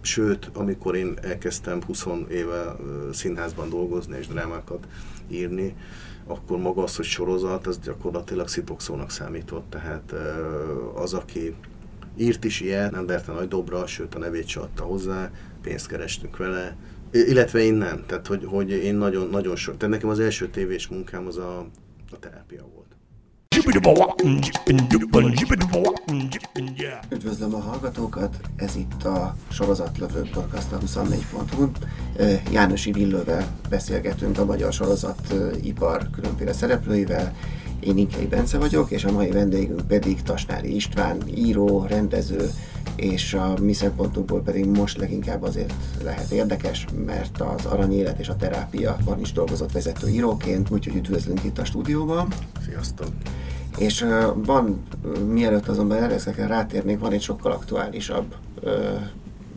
Sőt, amikor én elkezdtem 20 éve színházban dolgozni és drámákat írni, akkor maga az, hogy sorozat, az gyakorlatilag szitokszónak számított. Tehát az, aki írt is ilyet, nem verte nagy dobra, sőt a nevét se adta hozzá, pénzt kerestünk vele, illetve én nem, tehát hogy, hogy én nagyon, nagyon sok, tehát nekem az első tévés munkám az a, a terápia volt. Üdvözlöm a hallgatókat, ez itt a Sorozatlövő Podcast a 24.hu. Jánosi Villővel beszélgetünk a magyar sorozatipar különféle szereplőivel. Én Inkei Bence vagyok, és a mai vendégünk pedig Tasnári István, író, rendező, és a mi szempontunkból pedig most leginkább azért lehet érdekes, mert az Aranyélet és a Terápia-ban is dolgozott vezető íróként, úgyhogy üdvözlünk itt a stúdióban. Sziasztok! És van, mielőtt azonban ezekre rátérnék, van egy sokkal aktuálisabb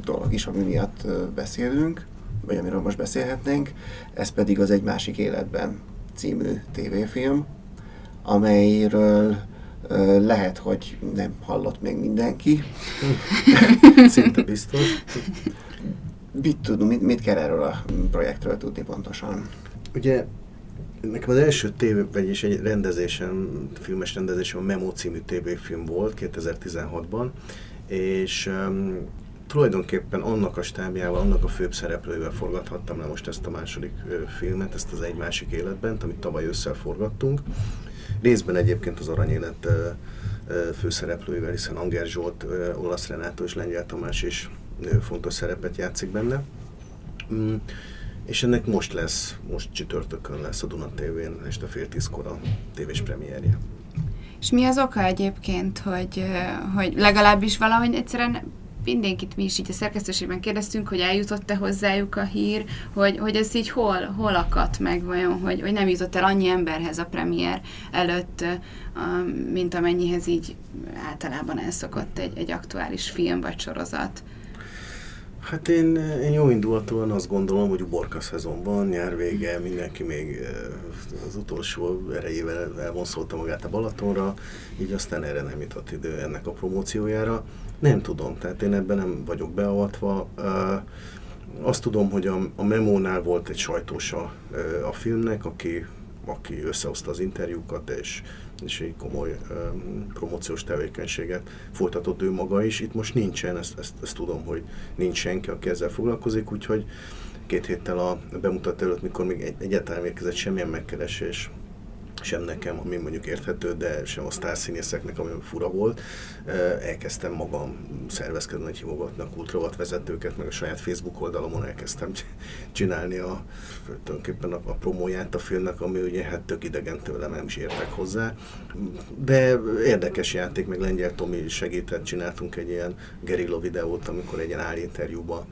dolog is, ami miatt beszélünk, vagy amiről most beszélhetnénk, ez pedig az Egy másik életben című tévéfilm, amelyről lehet, hogy nem hallott még mindenki. Szinte biztos. Mit tudunk, mit, mit kell erről a projektről tudni pontosan? Ugye nekem az első tévé, vagyis egy rendezésem, filmes rendezésem a Memo című tévéfilm volt 2016-ban, és um, tulajdonképpen annak a stábjával, annak a főbb szereplővel forgathattam le most ezt a második filmet, ezt az Egy másik életben, amit tavaly ősszel forgattunk. Részben egyébként az Aranyélet főszereplőivel, hiszen Anger Zsolt, Olasz Renátó és Lengyel Tamás is fontos szerepet játszik benne. És ennek most lesz, most csütörtökön lesz a Duna TV-n este fél tízkor a tévés premierje. És mi az oka egyébként, hogy, hogy legalábbis valahogy egyszerűen mindenkit mi is így a szerkesztőségben kérdeztünk, hogy eljutott-e hozzájuk a hír, hogy, hogy ez így hol, hol akadt meg vajon, hogy, hogy nem jutott el annyi emberhez a premier előtt, mint amennyihez így általában elszokott egy, egy aktuális film vagy sorozat. Hát én, én jó indulatúan azt gondolom, hogy uborka szezonban, nyár vége, mindenki még az utolsó erejével elvonszolta magát a Balatonra, így aztán erre nem jutott idő ennek a promóciójára. Nem tudom, tehát én ebben nem vagyok beavatva. Azt tudom, hogy a, a Memónál volt egy sajtósa a filmnek, aki, aki összehozta az interjúkat, és és egy komoly um, promóciós tevékenységet folytatott ő maga is. Itt most nincsen, ezt, ezt, ezt tudom, hogy nincs senki, aki ezzel foglalkozik, úgyhogy két héttel a bemutató előtt, mikor még egy, egyáltalán érkezett semmilyen megkeresés, sem nekem, ami mondjuk érthető, de sem a sztárszínészeknek, ami fura volt. Elkezdtem magam szervezkedni, hogy hívogatni a kultravat vezetőket, meg a saját Facebook oldalomon elkezdtem csinálni a, tulajdonképpen a, a promóját a filmnek, ami ugye hát tök idegen tőlem, nem is értek hozzá. De érdekes játék, meg Lengyel Tomi segített, csináltunk egy ilyen gerilla videót, amikor egy ilyen állinterjúban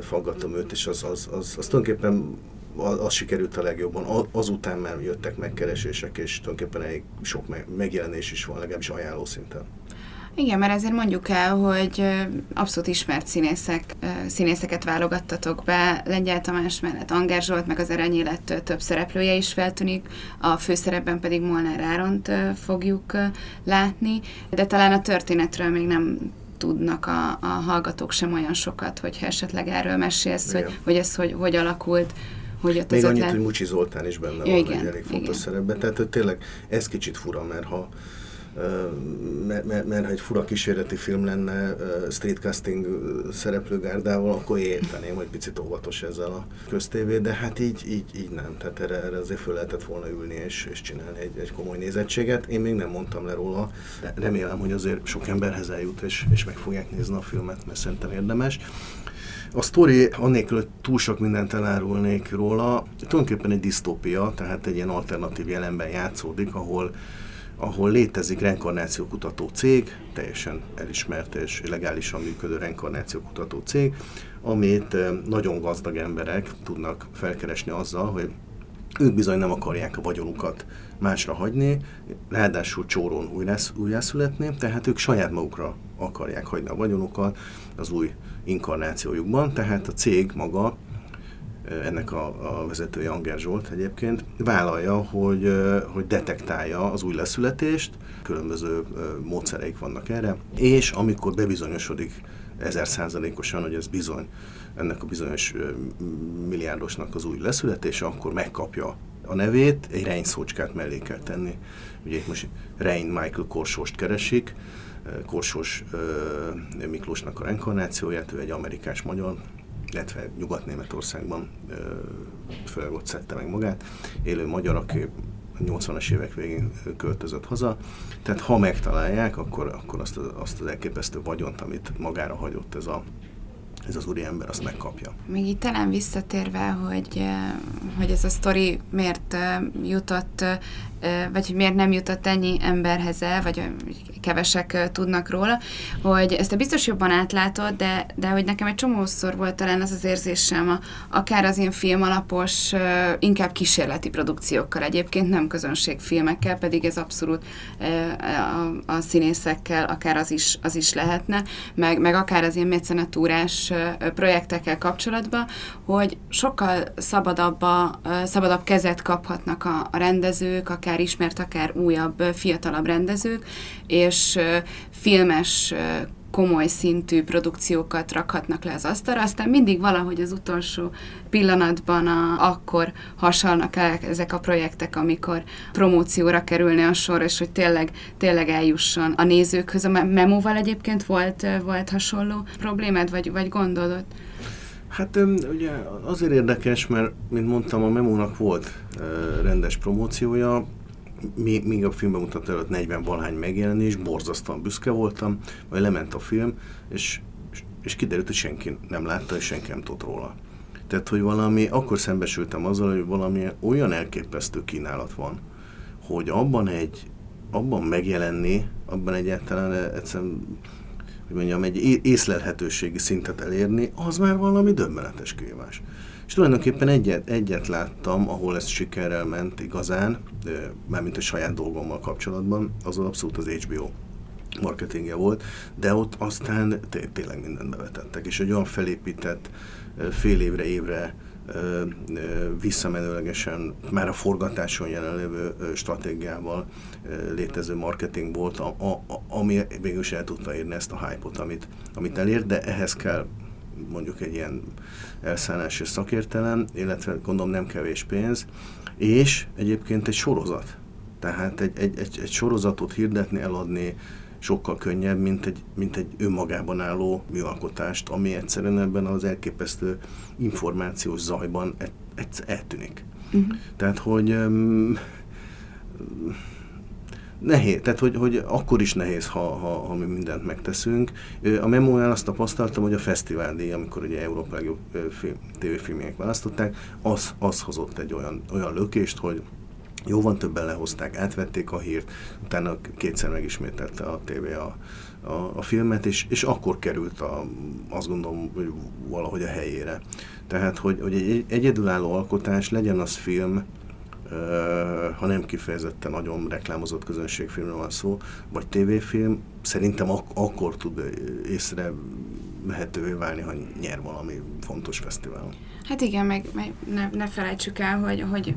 faggatom őt, és az, az, az, az tulajdonképpen az sikerült a legjobban. Azután már jöttek megkeresések, és tulajdonképpen egy sok megjelenés is van, legalábbis ajánló szinten. Igen, mert ezért mondjuk el, hogy abszolút ismert színészek, színészeket válogattatok be. Lengyel Tamás mellett Anger Zsolt, meg az Erenyélet több szereplője is feltűnik, a főszerepben pedig Molnár Áront fogjuk látni, de talán a történetről még nem tudnak a, a hallgatók sem olyan sokat, hogyha esetleg erről mesélsz, hogy, hogy ez hogy, hogy alakult, hogy ott Még annyit, ötlet... hogy Mucsi Zoltán is benne ja, van igen, egy elég fontos igen. szerepben. Tehát hogy tényleg ez kicsit fura, mert ha mert, mert, mert ha egy fura kísérleti film lenne streetcasting szereplőgárdával, akkor érteném, hogy picit óvatos ezzel a köztévé, de hát így, így, így nem. Tehát erre, erre azért föl lehetett volna ülni és, és csinálni egy, egy komoly nézettséget. Én még nem mondtam le róla, de remélem, hogy azért sok emberhez eljut, és, és meg fogják nézni a filmet, mert szerintem érdemes. A sztori, annélkül, hogy túl sok mindent elárulnék róla, tulajdonképpen egy disztópia, tehát egy ilyen alternatív jelenben játszódik, ahol ahol létezik reinkarnációkutató cég, teljesen elismert és legálisan működő reinkarnációkutató cég, amit nagyon gazdag emberek tudnak felkeresni azzal, hogy ők bizony nem akarják a vagyonukat másra hagyni, ráadásul csórón újjászületni, tehát ők saját magukra akarják hagyni a vagyonukat az új inkarnációjukban, tehát a cég maga, ennek a, a vezetője Anger Zsolt egyébként, vállalja, hogy, hogy detektálja az új leszületést, különböző módszereik vannak erre, és amikor bebizonyosodik ezer százalékosan, hogy ez bizony ennek a bizonyos milliárdosnak az új leszületése, akkor megkapja a nevét, egy Rein szócskát mellé kell tenni. Ugye itt most Rein Michael Korsóst keresik, Korsós Miklósnak a reinkarnációját, ő egy amerikás magyar, illetve Nyugat-Németországban, főleg ott szedte meg magát, élő magyar, aki 80-as évek végén költözött haza. Tehát ha megtalálják, akkor, akkor azt, az, azt az elképesztő vagyont, amit magára hagyott ez a ez az úriember azt megkapja. Még itt talán visszatérve, hogy, hogy ez a sztori miért jutott vagy hogy miért nem jutott ennyi emberhez el, vagy kevesek tudnak róla, hogy ezt te biztos jobban átlátod, de, de hogy nekem egy csomószor volt talán az az érzésem, a, akár az én film alapos, inkább kísérleti produkciókkal egyébként, nem közönségfilmekkel, pedig ez abszolút a, a színészekkel akár az is, az is lehetne, meg, meg akár az ilyen mecenatúrás projektekkel kapcsolatban, hogy sokkal szabadabb, a, szabadabb kezet kaphatnak a, a rendezők, akár akár ismert, akár újabb, fiatalabb rendezők, és filmes komoly szintű produkciókat rakhatnak le az asztalra, aztán mindig valahogy az utolsó pillanatban a, akkor hasalnak el ezek a projektek, amikor promócióra kerülne a sor, és hogy tényleg, tényleg eljusson a nézőkhöz. A memóval egyébként volt, volt hasonló problémád, vagy, vagy gondolod? Hát ugye azért érdekes, mert, mint mondtam, a memónak volt rendes promóciója, még a filmben mutatta előtt 40 valahány megjelenés, borzasztóan büszke voltam, majd lement a film, és, és kiderült, hogy senki nem látta, és senki nem tudott róla. Tehát, hogy valami, akkor szembesültem azzal, hogy valami olyan elképesztő kínálat van, hogy abban egy, abban megjelenni, abban egyáltalán egyszerűen, hogy mondjam, egy észlelhetőségi szintet elérni, az már valami döbbenetes kívás. És tulajdonképpen egyet, egyet láttam, ahol ez sikerrel ment igazán, mármint a saját dolgommal kapcsolatban, az abszolút az HBO marketingje volt, de ott aztán tényleg mindent bevetettek, és egy olyan felépített fél évre, évre visszamenőlegesen már a forgatáson jelenlévő stratégiával létező marketing volt, a, a, ami végül el tudta érni ezt a hype-ot, amit, amit elért, de ehhez kell mondjuk egy ilyen elszállás és szakértelem, illetve gondolom nem kevés pénz, és egyébként egy sorozat. Tehát egy, egy, egy, egy sorozatot hirdetni, eladni sokkal könnyebb, mint egy, mint egy önmagában álló műalkotást, ami egyszerűen ebben az elképesztő információs zajban egy, egy, eltűnik. Uh-huh. Tehát, hogy um, nehéz, tehát hogy, hogy akkor is nehéz, ha, ha, ha mi mindent megteszünk. A memóján azt tapasztaltam, hogy a fesztiváldíj, amikor ugye Európa legjobb film, tévéfilmjének választották, az, az hozott egy olyan, olyan lökést, hogy jóval többen lehozták, átvették a hírt, utána kétszer megismételte a tévé a, a, a filmet, és, és akkor került a, azt gondolom, hogy valahogy a helyére. Tehát, hogy, hogy egy egyedülálló alkotás, legyen az film, ha nem kifejezetten nagyon reklámozott közönségfilmről van szó, vagy tévéfilm, szerintem ak- akkor tud észre vehetővé válni, ha nyer valami fontos fesztiválon. Hát igen, meg, meg ne, ne felejtsük el, hogy, hogy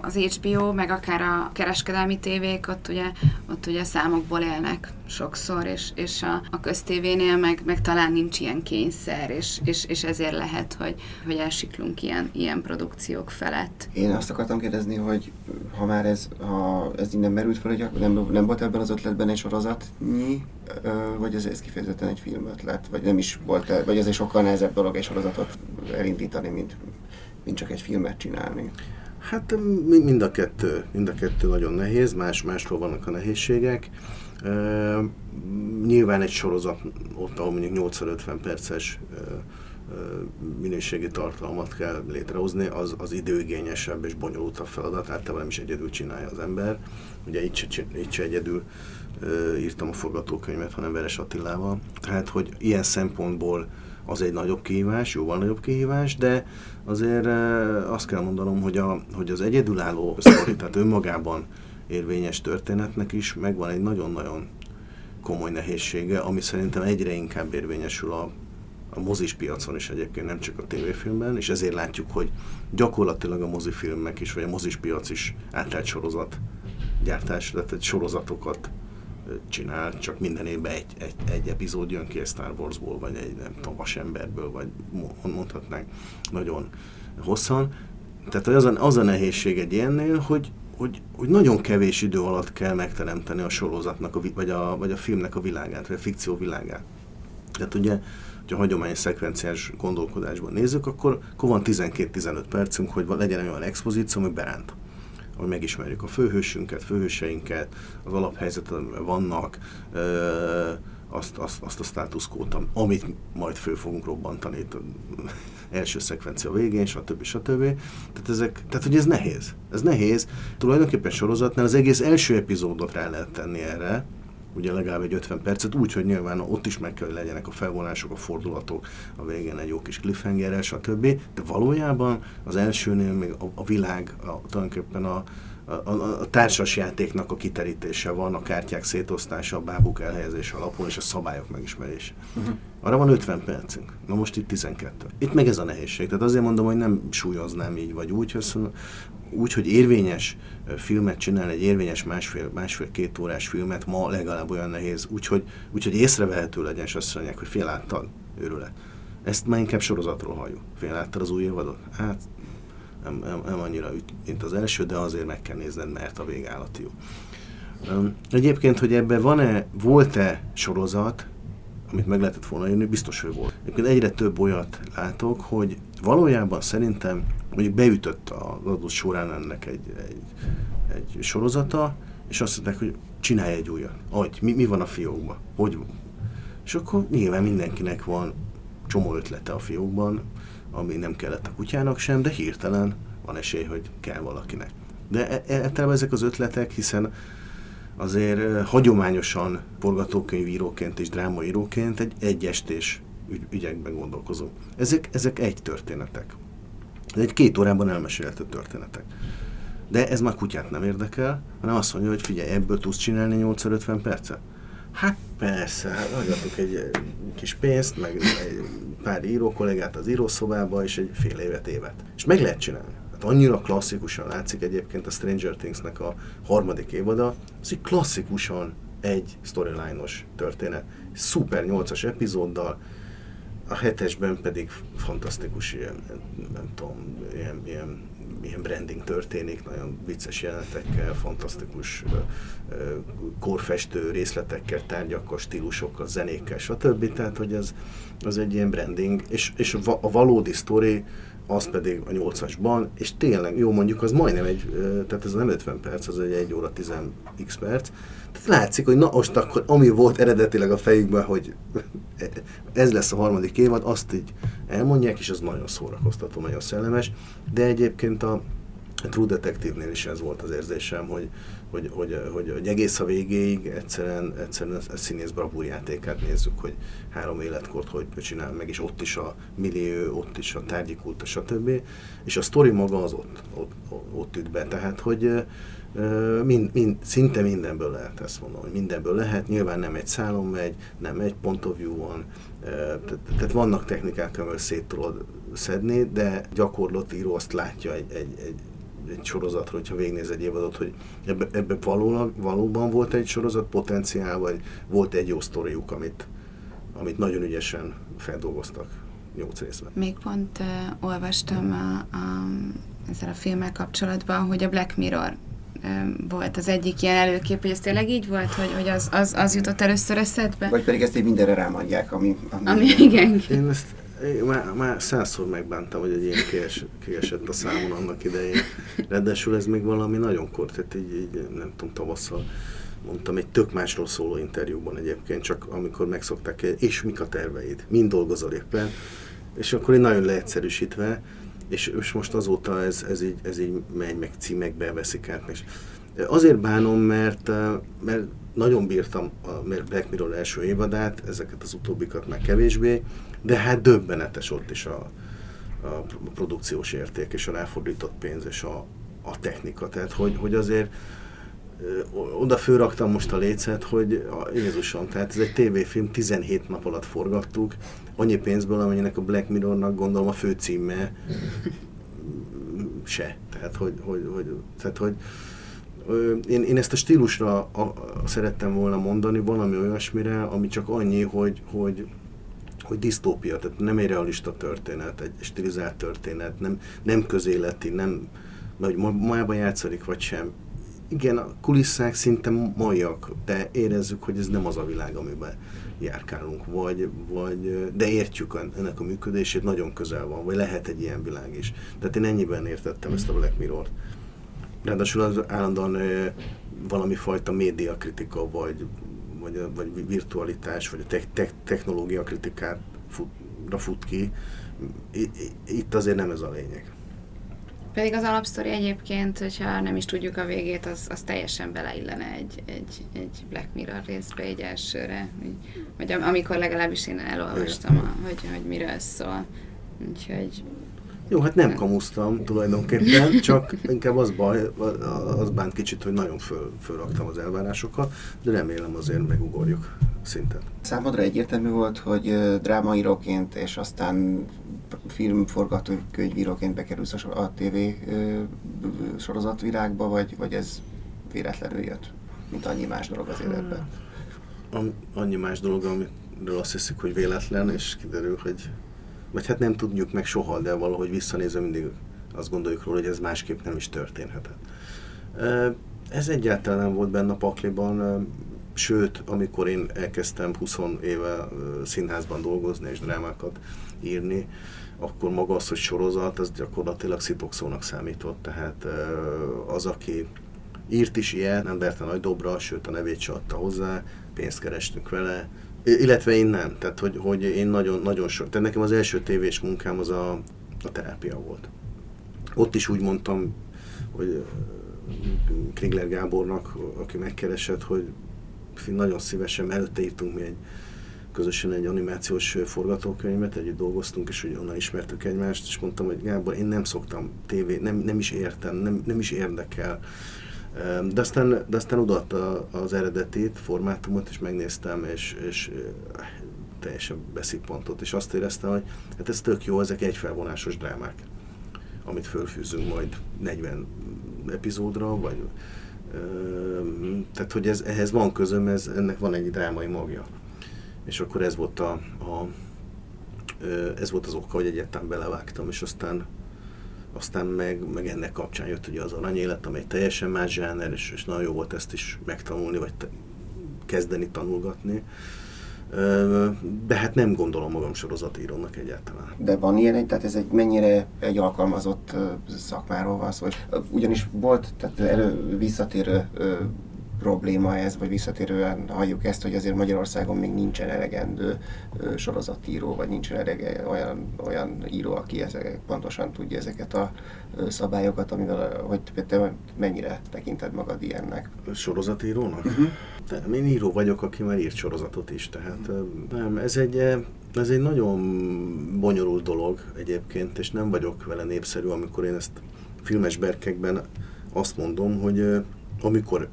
az HBO, meg akár a kereskedelmi tévék, ott ugye, ott ugye számokból élnek sokszor, és, és a, a köztévénél meg, meg talán nincs ilyen kényszer, és, és, és ezért lehet, hogy, hogy elsiklunk ilyen, ilyen produkciók felett. Én azt akartam kérdezni, hogy ha már ez, ha ez innen merült fel, hogy nem, nem volt ebben az ötletben egy sorozatnyi, vagy ez, ez kifejezetten egy filmötlet, vagy nem is volt, vagy ez egy sokkal nehezebb dolog egy sorozatot elindítani, mint, mint csak egy filmet csinálni. Hát mind a kettő, mind a kettő nagyon nehéz, más-másról vannak a nehézségek. Uh, nyilván egy sorozat, ott ahol mondjuk 80-50 perces uh, minőségi tartalmat kell létrehozni, az, az időigényesebb és bonyolultabb feladat, általában nem is egyedül csinálja az ember. Ugye itt se, itt se egyedül uh, írtam a forgatókönyvet, hanem Veres Attilával. Tehát, hogy ilyen szempontból az egy nagyobb kihívás, jóval nagyobb kihívás, de azért azt kell mondanom, hogy, a, hogy az egyedülálló sztori, tehát önmagában érvényes történetnek is megvan egy nagyon-nagyon komoly nehézsége, ami szerintem egyre inkább érvényesül a, a mozis piacon is egyébként, nem csak a tévéfilmben, és ezért látjuk, hogy gyakorlatilag a mozifilmek is, vagy a mozis piac is átállt sorozat gyártás, tehát egy sorozatokat csinál, csak minden évben egy, egy, egy epizód jön ki egy Star Warsból, vagy egy nem tudom, vasemberből, vagy mondhatnánk nagyon hosszan. Tehát az a, az a nehézség egy ilyennél, hogy, hogy, hogy nagyon kevés idő alatt kell megteremteni a sorozatnak, a, vagy, a, vagy a filmnek a világát, vagy a fikció világát. Tehát ugye, ha hagyományos szekvenciás gondolkodásban nézzük, akkor, akkor van 12-15 percünk, hogy legyen olyan expozíció, ami beránt hogy megismerjük a főhősünket, főhőseinket, az alaphelyzetet, amiben vannak, azt, azt, azt a státuszkót, amit majd föl fogunk robbantani itt első szekvencia végén, stb. stb. Tehát, ezek, tehát, hogy ez nehéz. Ez nehéz. Tulajdonképpen sorozatnál az egész első epizódot rá lehet tenni erre, ugye legalább egy 50 percet, úgy, hogy nyilván ott is meg kell, hogy legyenek a felvonások, a fordulatok, a végén egy jó kis cliffhanger, stb. De valójában az elsőnél még a, a világ, a, tulajdonképpen a, a, a, a társasjátéknak a kiterítése van, a kártyák szétosztása, a bábuk elhelyezése alapul, és a szabályok megismerése. Uh-huh. Arra van 50 percünk, na most itt 12. Itt meg ez a nehézség, tehát azért mondom, hogy nem súlyoznám így vagy úgy, hogy úgy, hogy érvényes filmet csinálni, egy érvényes másfél, másfél-két órás filmet ma legalább olyan nehéz, úgyhogy, úgyhogy észrevehető legyen, és azt mondják, hogy fél láttad, őrület. Ezt már inkább sorozatról halljuk. Fél láttad az új évadot? Hát nem, nem, nem annyira mint az első, de azért meg kell nézned, mert a végállati jó. Egyébként, hogy ebben van-e, volt-e sorozat, amit meg lehetett volna jönni, biztos, hogy volt. Egyébként egyre több olyat látok, hogy valójában szerintem mondjuk beütött az adott során ennek egy, egy, egy sorozata, és azt mondták, hogy csinálj egy újat. Adj, mi, mi van a fiókban? Hogy És akkor nyilván mindenkinek van csomó ötlete a fiókban, ami nem kellett a kutyának sem, de hirtelen van esély, hogy kell valakinek. De e, e, általában ezek az ötletek, hiszen azért hagyományosan forgatókönyvíróként és drámaíróként egy egyestés ügy, ügyekben gondolkozunk. Ezek, ezek egy történetek. Ez egy két órában elmesélhető történetek. De ez már kutyát nem érdekel, hanem azt mondja, hogy figyelj, ebből tudsz csinálni 8-50 percet. Hát persze, hát adjatok egy kis pénzt, meg egy pár írókollégát az írószobába, és egy fél évet, évet. És meg lehet csinálni. Hát annyira klasszikusan látszik egyébként a Stranger Things-nek a harmadik évada, az egy klasszikusan egy storyline-os történet. Szuper 8-as epizóddal, a hetesben pedig fantasztikus ilyen, nem tudom, ilyen, ilyen, ilyen branding történik, nagyon vicces jelenetekkel, fantasztikus korfestő részletekkel, tárgyakkal, stílusokkal, zenékkel, stb. Tehát, hogy ez az egy ilyen branding, és, és a valódi sztori az pedig a 8-asban, és tényleg, jó mondjuk, az majdnem egy, tehát ez nem 50 perc, az egy 1 óra 10 x perc, tehát látszik, hogy na most akkor, ami volt eredetileg a fejükben, hogy ez lesz a harmadik évad, azt így elmondják, és az nagyon szórakoztató, nagyon szellemes, de egyébként a True Detective-nél is ez volt az érzésem, hogy, hogy, hogy, hogy, hogy egész a végéig egyszerűen, egyszerűen a színész bravúrjátékát nézzük, hogy három életkort hogy csinál meg, és ott is a millió, ott is a tárgyi kulta, stb. És a sztori maga az ott, ott, ott üt be. Tehát, hogy mind, mind, szinte mindenből lehet ezt mondani, hogy mindenből lehet, nyilván nem egy szálon megy, nem egy point of view van, tehát, tehát vannak technikák, amivel szét tudod szedni, de gyakorlati azt látja egy, egy, egy, egy sorozatra, hogyha végnéz egy évadot, hogy ebbe, ebbe valólag, valóban volt egy sorozat potenciál, vagy volt egy jó sztoriuk, amit, amit nagyon ügyesen feldolgoztak nyolc részben. Még pont uh, olvastam a, a, ezzel a filmmel kapcsolatban, hogy a Black Mirror volt az egyik ilyen előkép, hogy ez tényleg így volt, hogy, hogy az, az, az jutott először eszedbe? Vagy pedig ezt így mindenre rámadják, ami... Ami, ami igen. Én ezt én már, már százszor megbántam, hogy egy ilyen kies, kiesett a számon annak idején. Ráadásul ez még valami nagyon kort, tehát így, így nem tudom, tavasszal mondtam egy tök másról szóló interjúban egyébként, csak amikor megszokták, és mik a terveid, mind dolgozol éppen, és akkor én nagyon leegyszerűsítve, és, és most azóta ez, ez, így, ez így megy, meg címekbe veszik át. És azért bánom, mert, mert nagyon bírtam a Black Mirror első évadát, ezeket az utóbbikat meg kevésbé, de hát döbbenetes ott is a, a produkciós érték, és a ráfordított pénz, és a, a technika. Tehát, hogy, hogy azért oda fölraktam most a lécet, hogy a Jézusom, tehát ez egy tévéfilm, 17 nap alatt forgattuk, annyi pénzből, amennyinek a Black Mirrornak gondolom a főcíme se. Tehát, hogy, hogy, hogy, tehát, hogy Én, én ezt a stílusra a, a, szerettem volna mondani, valami olyasmire, ami csak annyi, hogy, hogy hogy disztópia, tehát nem egy realista történet, egy stilizált történet, nem, nem közéleti, nem, hogy majában játszik vagy sem. Igen, a kulisszák szinte maiak, de érezzük, hogy ez nem az a világ, amiben járkálunk, vagy, vagy, de értjük ennek a működését, nagyon közel van, vagy lehet egy ilyen világ is. Tehát én ennyiben értettem ezt a Black Mirror-t. Ráadásul az állandóan valami fajta médiakritika, vagy, vagy, vagy virtualitás, vagy a te- te- technológia kritikát fut, fut ki. Itt azért nem ez a lényeg. Pedig az alapsztori egyébként, hogyha nem is tudjuk a végét, az, az teljesen beleillene egy, egy, egy Black Mirror részbe, egy elsőre. Vagy amikor legalábbis én elolvastam, a, hogy, hogy miről szól. Úgyhogy jó, hát nem kamusztam tulajdonképpen, csak inkább az baj, az bánt kicsit, hogy nagyon föl, fölraktam az elvárásokat, de remélem azért megugorjuk szinten. Számodra egyértelmű volt, hogy drámaíróként és aztán filmforgatókönyvíróként bekerülsz a TV sorozatvilágba, vagy, vagy ez véletlenül jött, mint annyi más dolog az életben? Annyi más dolog, amiről azt hiszik, hogy véletlen, és kiderül, hogy vagy hát nem tudjuk meg soha, de valahogy visszanézve mindig azt gondoljuk róla, hogy ez másképp nem is történhetett. Ez egyáltalán nem volt benne a pakliban, sőt, amikor én elkezdtem 20 éve színházban dolgozni és drámákat írni, akkor maga az, hogy sorozat, az gyakorlatilag szitokszónak számított. Tehát az, aki írt is ilyen, Emberte Nagy Dobra, sőt a nevét se adta hozzá, pénzt kerestünk vele, illetve én nem, tehát hogy, hogy én nagyon, nagyon sok, tehát nekem az első tévés munkám az a, a terápia volt. Ott is úgy mondtam, hogy Krigler Gábornak, aki megkeresett, hogy nagyon szívesen, előtte írtunk mi egy közösen egy animációs forgatókönyvet, együtt dolgoztunk, és hogy onnan ismertük egymást, és mondtam, hogy Gábor, én nem szoktam tévé, nem, nem is értem, nem, nem is érdekel. De aztán, de aztán odaadta az eredetit, formátumot, és megnéztem, és, és teljesen beszippantott, és azt éreztem, hogy hát ez tök jó, ezek egyfelvonásos drámák, amit fölfűzünk majd 40 epizódra, vagy tehát, hogy ez, ehhez van közöm, ez, ennek van egy drámai magja. És akkor ez volt, a, a, ez volt az oka, hogy egyáltalán belevágtam, és aztán, aztán meg, meg ennek kapcsán jött ugye az aranyélet, amely teljesen más zsáner, és, és nagyon jó volt ezt is megtanulni, vagy te, kezdeni tanulgatni. De hát nem gondolom magam sorozatírónak egyáltalán. De van ilyen, tehát ez egy mennyire egy alkalmazott szakmáról van szó. Ugyanis volt, tehát elő visszatérő probléma ez, vagy visszatérően halljuk ezt, hogy azért Magyarországon még nincsen elegendő sorozatíró, vagy nincsen elege olyan, olyan író, aki ezek, pontosan tudja ezeket a szabályokat, amivel, hogy te mennyire tekinted magad ilyennek. Sorozatírónak? Uh-huh. én író vagyok, aki már írt sorozatot is, tehát nem, ez egy, ez egy nagyon bonyolult dolog egyébként, és nem vagyok vele népszerű, amikor én ezt filmes berkekben azt mondom, hogy amikor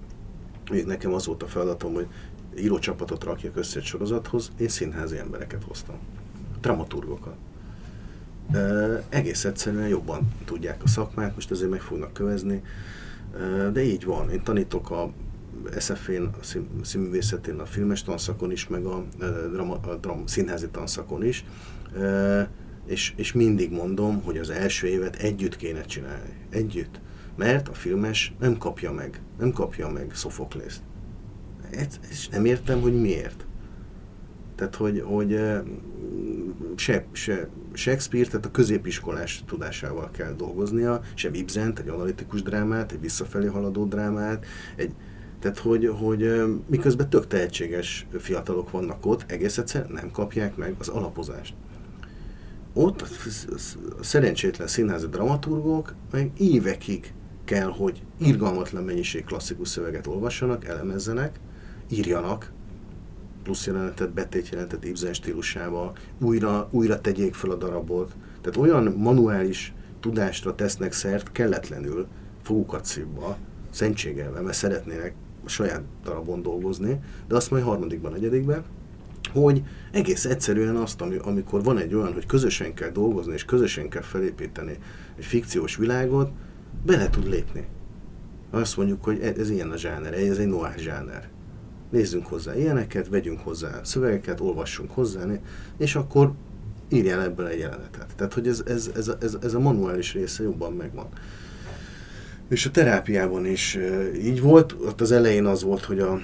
még nekem az volt a feladatom, hogy írócsapatot rakjak össze egy sorozathoz, én színházi embereket hoztam. Dramaturgokat. E, egész egyszerűen jobban tudják a szakmát, most ezért meg fognak kövezni, e, de így van. Én tanítok a SF-én, a színművészetén, a filmes tanszakon is, meg a, drama, a drama, színházi tanszakon is, e, és, és mindig mondom, hogy az első évet együtt kéne csinálni. Együtt mert a filmes nem kapja meg, nem kapja meg Szofoklészt. És nem értem, hogy miért. Tehát, hogy, hogy se, se Shakespeare, tehát a középiskolás tudásával kell dolgoznia, sem Ibzent, egy analitikus drámát, egy visszafelé haladó drámát, egy, tehát, hogy, hogy miközben tök tehetséges fiatalok vannak ott, egész egyszerűen nem kapják meg az alapozást. Ott a szerencsétlen színházi dramaturgok meg évekig kell, hogy irgalmatlan mennyiség klasszikus szöveget olvassanak, elemezzenek, írjanak, plusz jelenetet, betétjelenetet Ibsen stílusával, újra, újra tegyék fel a darabot. Tehát olyan manuális tudásra tesznek szert kelletlenül, fogukat szívva, szentségelve, mert szeretnének a saját darabon dolgozni, de azt majd harmadikban, negyedikben, hogy egész egyszerűen azt, ami, amikor van egy olyan, hogy közösen kell dolgozni, és közösen kell felépíteni egy fikciós világot, bele tud lépni. Azt mondjuk, hogy e- ez ilyen a zsáner, ez egy noir zsáner. Nézzünk hozzá ilyeneket, vegyünk hozzá szövegeket, olvassunk hozzá, és akkor írjál ebből egy jelenetet. Tehát, hogy ez, ez, ez, ez, ez a manuális része jobban megvan. És a terápiában is így volt, ott az elején az volt, hogy a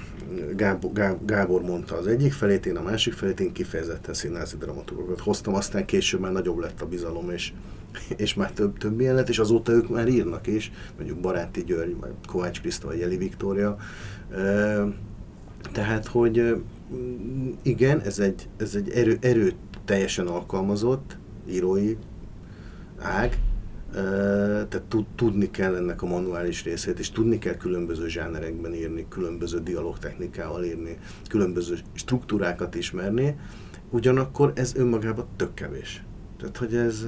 Gábor, Gábor mondta az egyik felét, én a másik felét, én kifejezetten színházi dramaturgokat hoztam, aztán később már nagyobb lett a bizalom, és, és már több, több ilyen lett, és azóta ők már írnak is, mondjuk Baráti György, vagy Kovács Kriszta, vagy Jeli Viktória. Tehát, hogy igen, ez egy, ez egy erő, erő teljesen alkalmazott írói ág, tehát tudni kell ennek a manuális részét, és tudni kell különböző zsánerekben írni, különböző dialogtechnikával írni, különböző struktúrákat ismerni, ugyanakkor ez önmagában tök kevés. Tehát, hogy ez,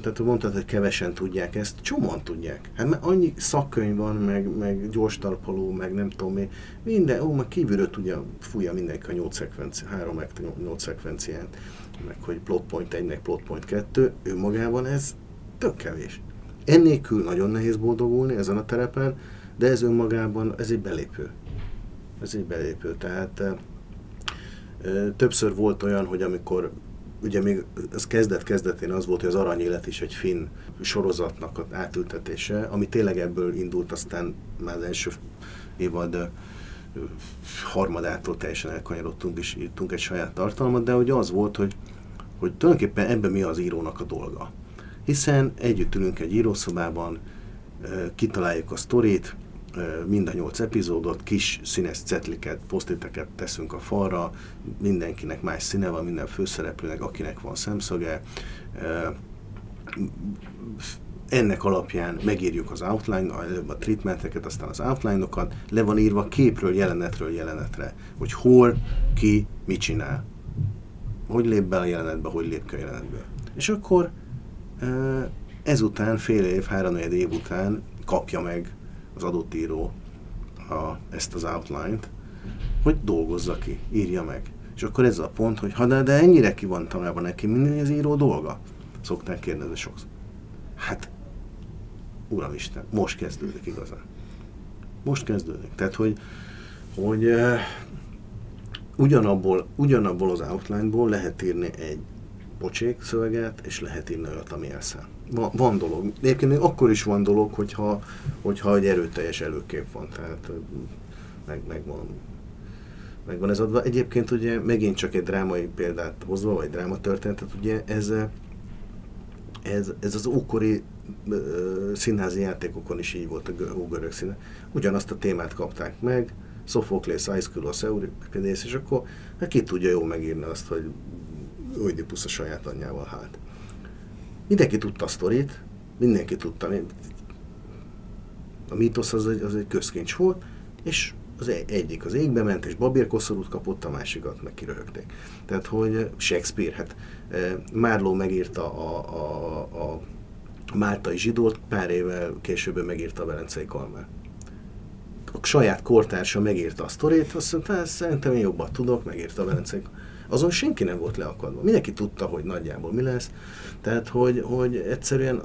tehát mondtad, hogy kevesen tudják ezt, csomóan tudják. Hát mert annyi szakkönyv van, meg, meg gyors talpaló, meg nem tudom mi, minden, ó, meg kívülről tudja, fújja mindenki a 8 szekvenci, 3 meg 8 szekvenciát, meg hogy plot point 1 meg plot point 2, önmagában ez tök kevés. Ennélkül nagyon nehéz boldogulni ezen a terepen, de ez önmagában, ez egy belépő. Ez egy belépő, tehát többször volt olyan, hogy amikor ugye még az kezdet-kezdetén az volt, hogy az Aranyélet is egy finn sorozatnak az átültetése, ami tényleg ebből indult, aztán már az első évad harmadától teljesen elkanyarodtunk és írtunk egy saját tartalmat, de ugye az volt, hogy, hogy tulajdonképpen ebben mi az írónak a dolga. Hiszen együtt ülünk egy írószobában, kitaláljuk a sztorit, mind a nyolc epizódot, kis színes cetliket, posztiteket teszünk a falra, mindenkinek más színe van, minden főszereplőnek, akinek van szemszöge. Ennek alapján megírjuk az outline, előbb a treatmenteket, aztán az outline-okat, le van írva képről, jelenetről jelenetre, hogy hol, ki, mit csinál. Hogy lép be a jelenetbe, hogy lép ki a jelenetbe. És akkor ezután, fél év, három év után kapja meg az adott író a, ezt az outline-t, hogy dolgozza ki, írja meg. És akkor ez a pont, hogy ha de, de ennyire ki van találva neki, minden az író dolga? Szokták kérdezni sokszor. Hát, Uramisten, most kezdődik igazán. Most kezdődik. Tehát, hogy, hogy uh, ugyanabból, ugyanabból az outline-ból lehet írni egy pocsék szöveget, és lehet írni olyat, ami elszáll van, van dolog. Egyébként még akkor is van dolog, hogyha, hogyha egy erőteljes előkép van, tehát meg, megvan, megvan ez adva. Egyébként ugye megint csak egy drámai példát hozva, vagy drámatörténetet, ugye ez, ez, ez az ókori színházi játékokon is így volt a ógörög színe. Ugyanazt a témát kapták meg, Sophocles, Aeschylus, Euripides, és akkor hát ki tudja jól megírni azt, hogy Oedipus a saját anyjával hát. Mindenki tudta a sztorit, mindenki tudta. A mítosz az egy, az egy közkincs volt, és az egyik az égbe ment, és babérkoszorút kapott, a másikat meg kiröhögték. Tehát, hogy Shakespeare, hát Márló megírta a, a, a, a Máltai zsidót, pár évvel később megírta a Velencei Kalmár. A saját kortársa megírta a sztorit, azt mondta, hát szerintem én jobban tudok, megírta a Velencei azon senki nem volt leakadva. Mindenki tudta, hogy nagyjából mi lesz. Tehát, hogy, hogy egyszerűen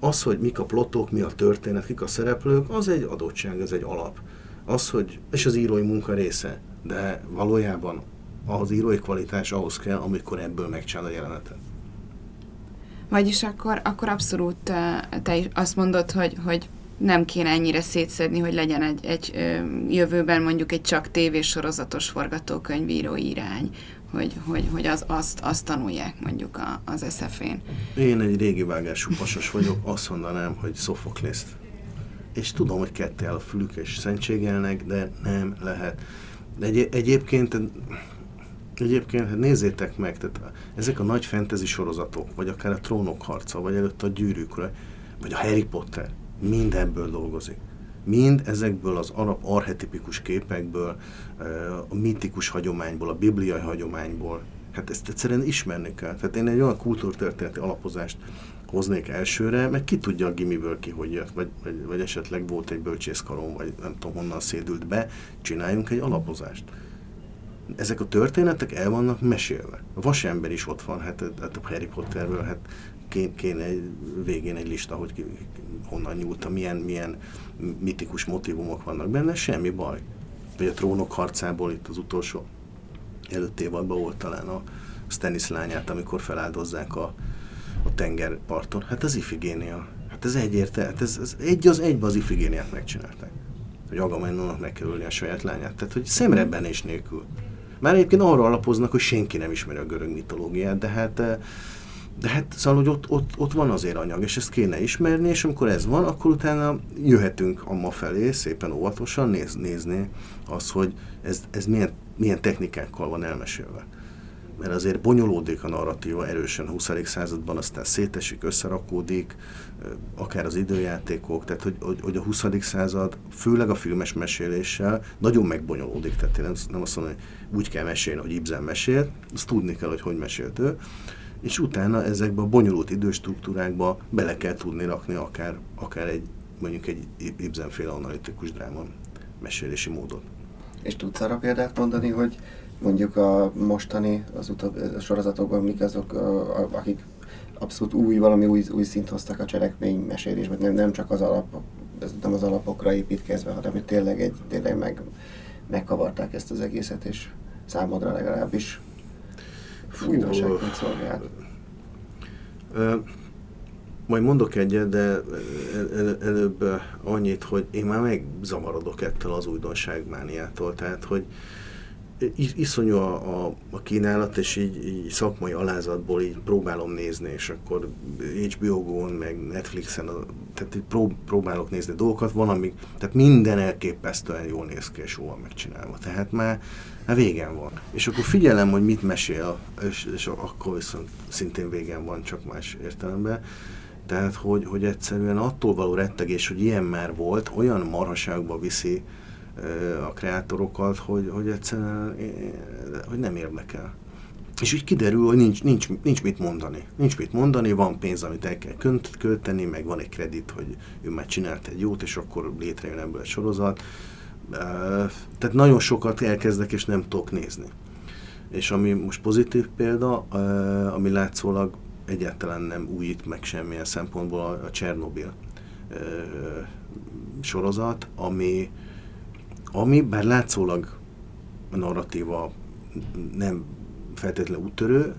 az, hogy mik a plotok, mi a történet, kik a szereplők, az egy adottság, ez egy alap. Az, hogy, és az írói munka része, de valójában az írói kvalitás ahhoz kell, amikor ebből megcsinál a jelenetet. Vagyis akkor, akkor abszolút te is azt mondod, hogy, hogy nem kéne ennyire szétszedni, hogy legyen egy, egy jövőben mondjuk egy csak tévésorozatos forgatókönyvíró irány, hogy, hogy, hogy az, azt, azt tanulják mondjuk a, az SF-én. Én egy régi vágású pasas vagyok, azt mondanám, hogy Sophocles-t. És tudom, hogy ketté a fülük és szentségelnek, de nem lehet. De egy, egyébként Egyébként hát nézzétek meg, tehát ezek a nagy fantasy sorozatok, vagy akár a Trónok harca, vagy előtt a Gyűrűk, vagy a Harry Potter, mind ebből dolgozik. Mind ezekből az arab arhetipikus képekből, a mitikus hagyományból, a bibliai hagyományból, hát ezt egyszerűen ismerni kell. Tehát én egy olyan kultúrtörténeti alapozást hoznék elsőre, mert ki tudja a gimiből ki, hogy jött, vagy, vagy, vagy esetleg volt egy bölcsészkaron, vagy nem tudom honnan szédült be, csináljunk egy alapozást. Ezek a történetek el vannak mesélve. A vasember is ott van, hát, hát a Harry Potterből, hát kéne egy, végén egy lista, hogy ki, honnan nyúlta, milyen, milyen mitikus motivumok vannak benne, semmi baj. Vagy a trónok harcából itt az utolsó előtt évadban volt talán a Stannis lányát, amikor feláldozzák a, a tengerparton. Hát az Ifigénia. Hát ez egyértelmű, hát ez, ez egy az egybe az Ifigéniát megcsinálták. Hogy Agamemnonnak meg kell ölni a saját lányát. Tehát, hogy szemrebbenés nélkül. Már egyébként arra alapoznak, hogy senki nem ismeri a görög mitológiát, de hát eh, de hát szóval, hogy ott, ott, ott van azért anyag, és ezt kéne ismerni, és amikor ez van, akkor utána jöhetünk a ma felé, szépen óvatosan néz, nézni az, hogy ez, ez milyen, milyen technikákkal van elmesélve. Mert azért bonyolódik a narratíva erősen a 20. században, aztán szétesik, összerakódik, akár az időjátékok, tehát hogy, hogy, hogy a 20. század, főleg a filmes meséléssel nagyon megbonyolódik, tehát én nem, azt mondom, hogy úgy kell mesélni, hogy Ibsen mesél, azt tudni kell, hogy hogy mesélt ő, és utána ezekbe a bonyolult időstruktúrákba bele kell tudni rakni akár, akár egy, mondjuk egy Ibsen-féle analitikus dráma mesélési módot. És tudsz arra példát mondani, hogy mondjuk a mostani, az utóbbi sorozatokban mik azok, akik abszolút új, valami új, új szint hoztak a cselekmény mesélésben, nem, nem csak az alap, nem az alapokra építkezve, hanem hogy tényleg, egy, tényleg meg, megkavarták ezt az egészet, és számodra legalábbis újdonságként szolgált. Majd mondok egyet, de el, előbb annyit, hogy én már megzavarodok ettől az újdonságmániától, tehát hogy iszonyú a, a, a kínálat, és így, így szakmai alázatból így próbálom nézni, és akkor HBO-gon, meg Netflixen, tehát így prób, próbálok nézni dolgokat, van, amik, tehát minden elképesztően jól néz ki, és jól megcsinálva. Tehát már hát végen van. És akkor figyelem, hogy mit mesél, és, és akkor viszont szintén végen van, csak más értelemben. Tehát, hogy, hogy egyszerűen attól való rettegés, hogy ilyen már volt, olyan marhaságba viszi a kreátorokat, hogy, hogy egyszerűen hogy nem érdekel. És úgy kiderül, hogy nincs, nincs, nincs mit mondani. Nincs mit mondani, van pénz, amit el kell költeni, meg van egy kredit, hogy ő már csinált egy jót, és akkor létrejön ebből egy sorozat. Tehát nagyon sokat elkezdek, és nem tudok nézni. És ami most pozitív példa, ami látszólag egyáltalán nem újít meg semmilyen szempontból a Csernobil sorozat, ami, ami bár látszólag a narratíva nem feltétlenül úttörő,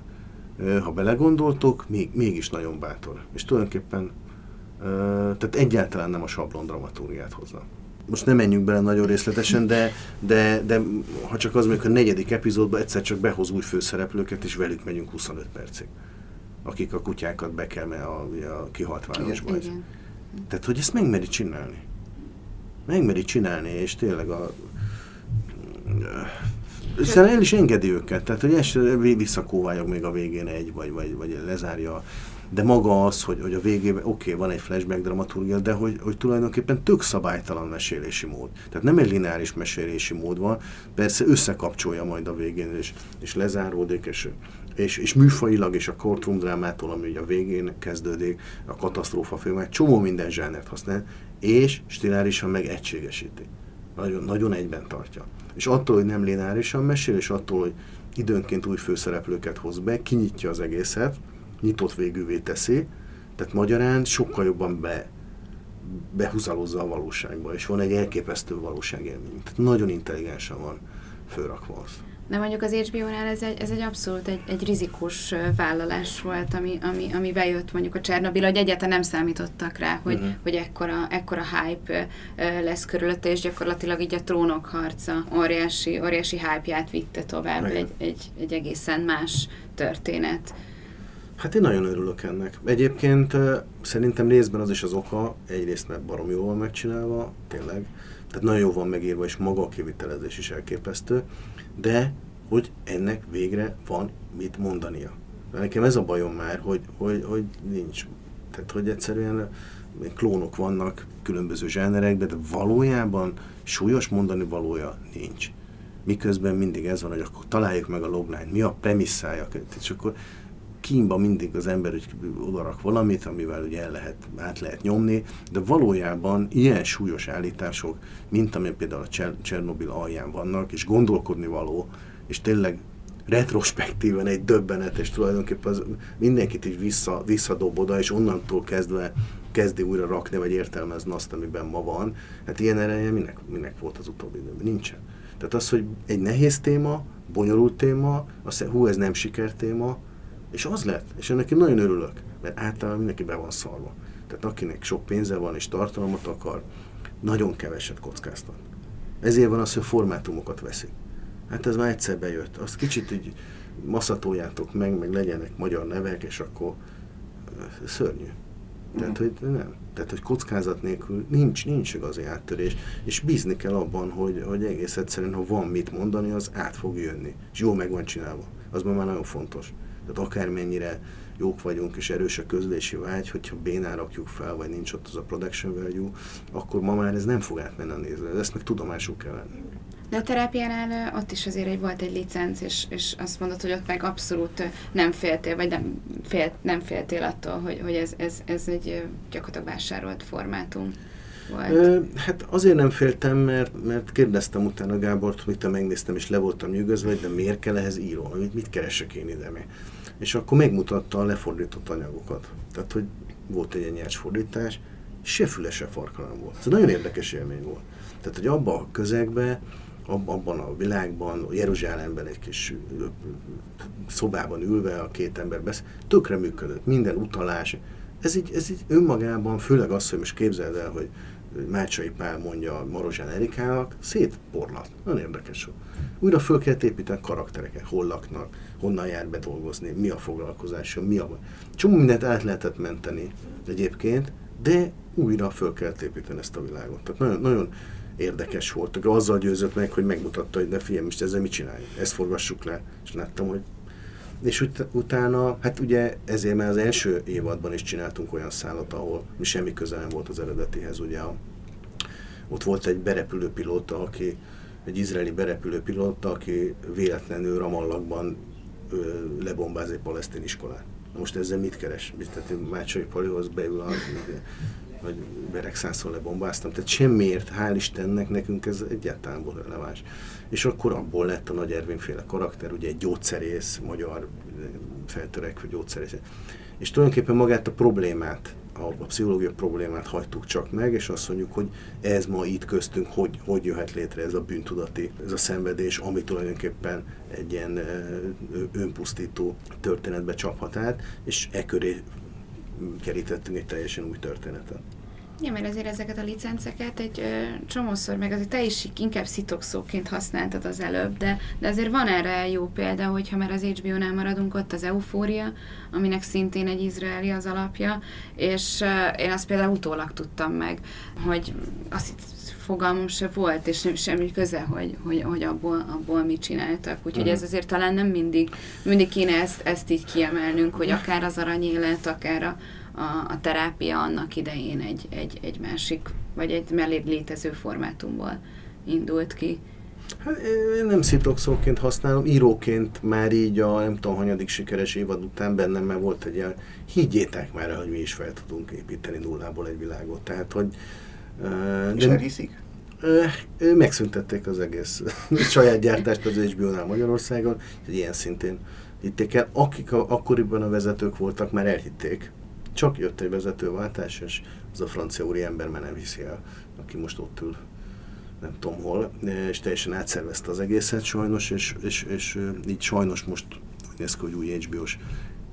ha belegondoltok, még, mégis nagyon bátor. És tulajdonképpen tehát egyáltalán nem a sablon dramaturgiát hozza. Most nem menjünk bele nagyon részletesen, de, de, de ha csak az mondjuk a negyedik epizódban egyszer csak behoz új főszereplőket, és velük megyünk 25 percig. Akik a kutyákat bekelme a, a kihalt városba. Tehát, hogy ezt megmeri csinálni megmeri csinálni, és tényleg a... Szerintem el is engedi őket, tehát hogy ezt visszakóvályog még a végén egy, vagy, vagy, vagy lezárja. De maga az, hogy, hogy a végében oké, okay, van egy flashback dramaturgia, de hogy, hogy tulajdonképpen tök szabálytalan mesélési mód. Tehát nem egy lineáris mesélési mód van, persze összekapcsolja majd a végén, és, és lezáródik, és, és, és műfajilag, és a courtroom drámától, ami ugye a végén kezdődik, a katasztrófa filmek, csomó minden zsánert használ, és stilárisan meg egységesíti. Nagyon, nagyon egyben tartja. És attól, hogy nem lineárisan mesél, és attól, hogy időnként új főszereplőket hoz be, kinyitja az egészet, nyitott végűvé teszi, tehát magyarán sokkal jobban be, behúzalozza a valóságba, és van egy elképesztő valóságélmény. Tehát nagyon intelligensen van fölrakva azt. De mondjuk az HBO-nál ez egy, ez egy abszolút egy, egy rizikus vállalás volt, ami, ami, ami bejött mondjuk a Csernobil, hogy egyáltalán nem számítottak rá, hogy, uh-huh. hogy ekkora, ekkora hype lesz körülötte, és gyakorlatilag így a trónok harca óriási, óriási hype-ját vitte tovább, egy, egy, egy egészen más történet. Hát én nagyon örülök ennek. Egyébként szerintem részben az is az oka, egyrészt mert barom jól van megcsinálva, tényleg, tehát nagyon jó van megírva, és maga a kivitelezés is elképesztő de hogy ennek végre van mit mondania. De nekem ez a bajom már, hogy, hogy, hogy nincs. Tehát, hogy egyszerűen klónok vannak különböző zsánerekben, de valójában súlyos mondani valója nincs. Miközben mindig ez van, hogy akkor találjuk meg a logline, mi a premisszája, és akkor kínba mindig az ember hogy odarak valamit, amivel ugye el lehet, át lehet nyomni, de valójában ilyen súlyos állítások, mint amilyen például a Csernobil alján vannak, és gondolkodni való, és tényleg retrospektíven egy döbbenetes tulajdonképpen az mindenkit így vissza, visszadob oda, és onnantól kezdve kezdi újra rakni, vagy értelmezni azt, amiben ma van. Hát ilyen ereje minek, minek volt az utóbbi időben? Nincsen. Tehát az, hogy egy nehéz téma, bonyolult téma, azt hú, ez nem sikertéma, és az lett. És ennek én nagyon örülök, mert általában mindenki be van szarva. Tehát akinek sok pénze van és tartalmat akar, nagyon keveset kockáztat. Ezért van az, hogy formátumokat veszik. Hát ez már egyszer bejött. Azt kicsit így maszatoljátok meg, meg legyenek magyar nevek, és akkor szörnyű. Tehát, hogy nem. Tehát, hogy kockázat nélkül nincs, nincs igazi áttörés, és bízni kell abban, hogy, hogy egész egyszerűen, ha van mit mondani, az át fog jönni. És jó meg van csinálva. Az már nagyon fontos. Tehát akármennyire jók vagyunk, és erős a közlési vágy, hogyha bénán rakjuk fel, vagy nincs ott az a production value, akkor ma már ez nem fog átmenni a nézőre. Ezt meg tudomásul kell venni. De a terápiánál ott is azért egy, volt egy licenc, és, és azt mondod, hogy ott meg abszolút nem féltél, vagy nem, fél, nem féltél attól, hogy, hogy ez, ez, ez egy gyakorlatilag vásárolt formátum volt. Hát azért nem féltem, mert, mert kérdeztem utána Gábort, hogy te megnéztem, és le voltam nyűgözve, de miért kell ehhez író, mit, mit keresek én ide? És akkor megmutatta a lefordított anyagokat. Tehát, hogy volt egy nyers fordítás, se füle, se farka nem volt. Ez nagyon érdekes élmény volt. Tehát, hogy abban a közegben abban a világban, Jeruzsálemben egy kis szobában ülve a két ember beszél, tökre működött, minden utalás. Ez így, ez így önmagában, főleg az, hogy most képzeld el, hogy Mácsai Pál mondja Marozsán Erikának, szétporlat. Nagyon érdekes. Újra föl kell építeni karaktereket, hol laknak, honnan jár bedolgozni, mi a foglalkozása, mi a... Csomó mindent át lehetett menteni egyébként, de újra föl kell építeni ezt a világot. Tehát nagyon, nagyon érdekes volt. Azzal győzött meg, hogy megmutatta, hogy de fiam, most ezzel mit csináljuk? Ezt forgassuk le. És láttam, hogy és ut- utána, hát ugye ezért már az első évadban is csináltunk olyan szállat, ahol mi semmi köze nem volt az eredetihez, ugye a, ott volt egy berepülő pilóta, aki, egy izraeli berepülő pilóta, aki véletlenül Ramallakban lebombáz egy palesztin iskolát. Most ezzel mit keres? Tehát Mácsai Palihoz beül a vagy beregszázszor lebombáztam. Tehát semmiért, hál' Istennek, nekünk ez egyáltalán volt releváns. És akkor abból lett a Nagy Ervin féle karakter, ugye egy gyógyszerész, magyar feltörekvő gyógyszerész. És tulajdonképpen magát a problémát, a, a pszichológia problémát hagytuk csak meg, és azt mondjuk, hogy ez ma itt köztünk, hogy, hogy jöhet létre ez a bűntudati, ez a szenvedés, ami tulajdonképpen egy ilyen önpusztító történetbe csaphat át, és e köré kerítettünk egy teljesen új történetet. Ja, mert azért ezeket a licenceket egy ö, csomószor, meg azért te is inkább szitokszóként használtad az előbb, de, de azért van erre jó példa, hogyha már az HBO-nál maradunk, ott az Eufória, aminek szintén egy izraeli az alapja, és ö, én azt például utólag tudtam meg, hogy azt fogalmam se volt, és nem semmi köze, hogy, hogy, hogy abból, abból mit csináltak. Úgyhogy uh-huh. ez azért talán nem mindig, mindig kéne ezt, ezt így kiemelnünk, hogy akár az aranyélet, akár a, a, a terápia annak idején egy, egy, egy másik, vagy egy mellé létező formátumból indult ki. Hát én nem szitokszóként használom, íróként már így a nem tudom, hanyadik sikeres évad után bennem már volt egy ilyen, higgyétek már, hogy mi is fel tudunk építeni nullából egy világot. Tehát, hogy Uh, És elhiszik? Uh, megszüntették az egész saját gyártást az HBO-nál Magyarországon, hogy ilyen szintén hitték el. Akik a, akkoriban a vezetők voltak, már elhitték. Csak jött egy vezetőváltás, és az a francia úri ember már nem hiszi el, aki most ott ül nem tudom hol, és teljesen átszervezte az egészet sajnos, és, és, és így sajnos most úgy néz ki, hogy új HBO-s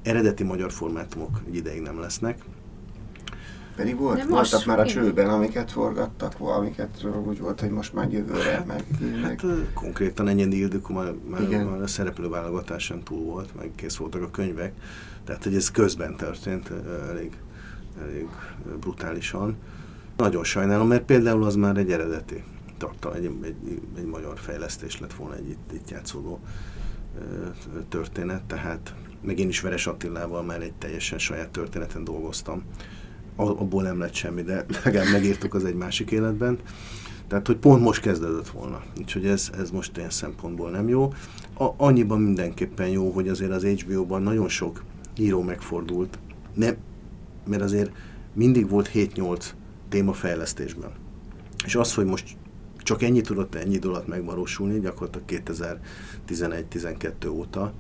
eredeti magyar formátumok egy ideig nem lesznek, pedig volt, De voltak most, már a csőben, amiket forgattak, amiket úgy volt, hogy most már jövőre hát, meg, meg. Hát, konkrétan ennyi Ildikó már, már, már a szereplőválogatáson túl volt, meg kész voltak a könyvek. Tehát, hogy ez közben történt elég, elég brutálisan. Nagyon sajnálom, mert például az már egy eredeti tartal, egy, egy, egy magyar fejlesztés lett volna egy itt, itt játszódó történet, tehát meg én is Veres Attilával már egy teljesen saját történeten dolgoztam, abból nem lett semmi, de legalább megírtuk az egy másik életben. Tehát, hogy pont most kezdődött volna. Úgyhogy ez, ez most ilyen szempontból nem jó. A, annyiban mindenképpen jó, hogy azért az HBO-ban nagyon sok író megfordult, nem, mert azért mindig volt 7-8 téma fejlesztésben. És az, hogy most csak ennyi tudott ennyi alatt megvalósulni, gyakorlatilag 2011-12 óta,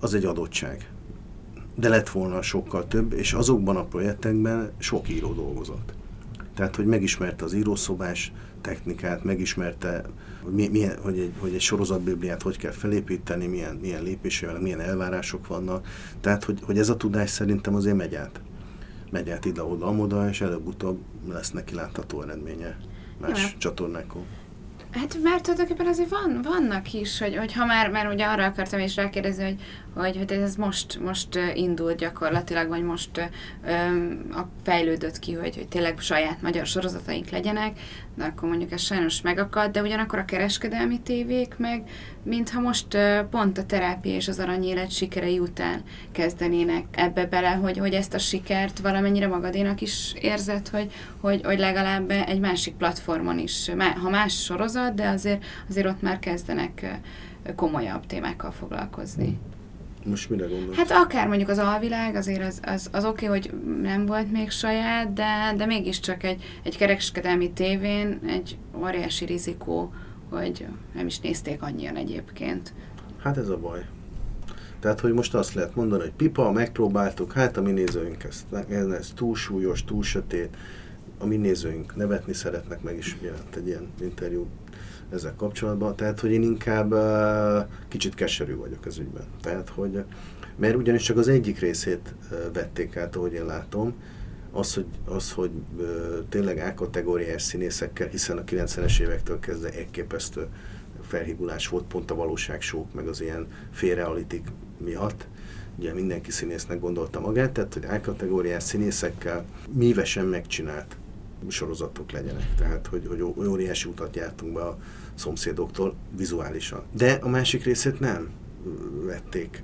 az egy adottság. De lett volna sokkal több, és azokban a projektekben sok író dolgozott. Tehát, hogy megismerte az írószobás technikát, megismerte, hogy, milyen, hogy, egy, hogy egy sorozatbibliát hogy kell felépíteni, milyen, milyen lépésével, milyen elvárások vannak. Tehát, hogy, hogy ez a tudás szerintem azért megy át. Megy át ide-oda, amoda, és előbb-utóbb lesz neki látható eredménye más ja. csatornákon. Hát mert tulajdonképpen azért van, vannak is, hogy, hogy ha már, mert ugye arra akartam is rákérdezni, hogy, hogy, hogy ez most, most indult gyakorlatilag, vagy most öm, a fejlődött ki, hogy, hogy tényleg saját magyar sorozataink legyenek, de akkor mondjuk ez sajnos megakad, de ugyanakkor a kereskedelmi tévék meg, mintha most pont a terápia és az aranyélet sikerei után kezdenének ebbe bele, hogy, hogy ezt a sikert valamennyire magadénak is érzed, hogy, hogy, hogy legalább egy másik platformon is, ha más sorozat, de azért, azért ott már kezdenek komolyabb témákkal foglalkozni. Most mire gondolsz? Hát akár mondjuk az alvilág, azért az, az, az oké, okay, hogy nem volt még saját, de, de mégiscsak egy, egy kereskedelmi tévén egy óriási rizikó, hogy nem is nézték annyian egyébként. Hát ez a baj. Tehát, hogy most azt lehet mondani, hogy pipa, megpróbáltuk, hát a mi nézőink ezt, ez, ez túl súlyos, túl sötét, a mi nézőink nevetni szeretnek, meg is jelent egy ilyen interjú ezzel kapcsolatban. Tehát, hogy én inkább kicsit keserű vagyok ez ügyben. Tehát, hogy, mert ugyanis csak az egyik részét vették át, ahogy én látom, az, hogy, az, hogy tényleg A-kategóriás színészekkel, hiszen a 90-es évektől kezdve elképesztő felhívulás volt pont a valóságsók, meg az ilyen félrealitik miatt. Ugye mindenki színésznek gondolta magát, tehát hogy A-kategóriás színészekkel mívesen megcsinált sorozatok legyenek. Tehát, hogy, hogy óriási utat jártunk be a szomszédoktól vizuálisan. De a másik részét nem vették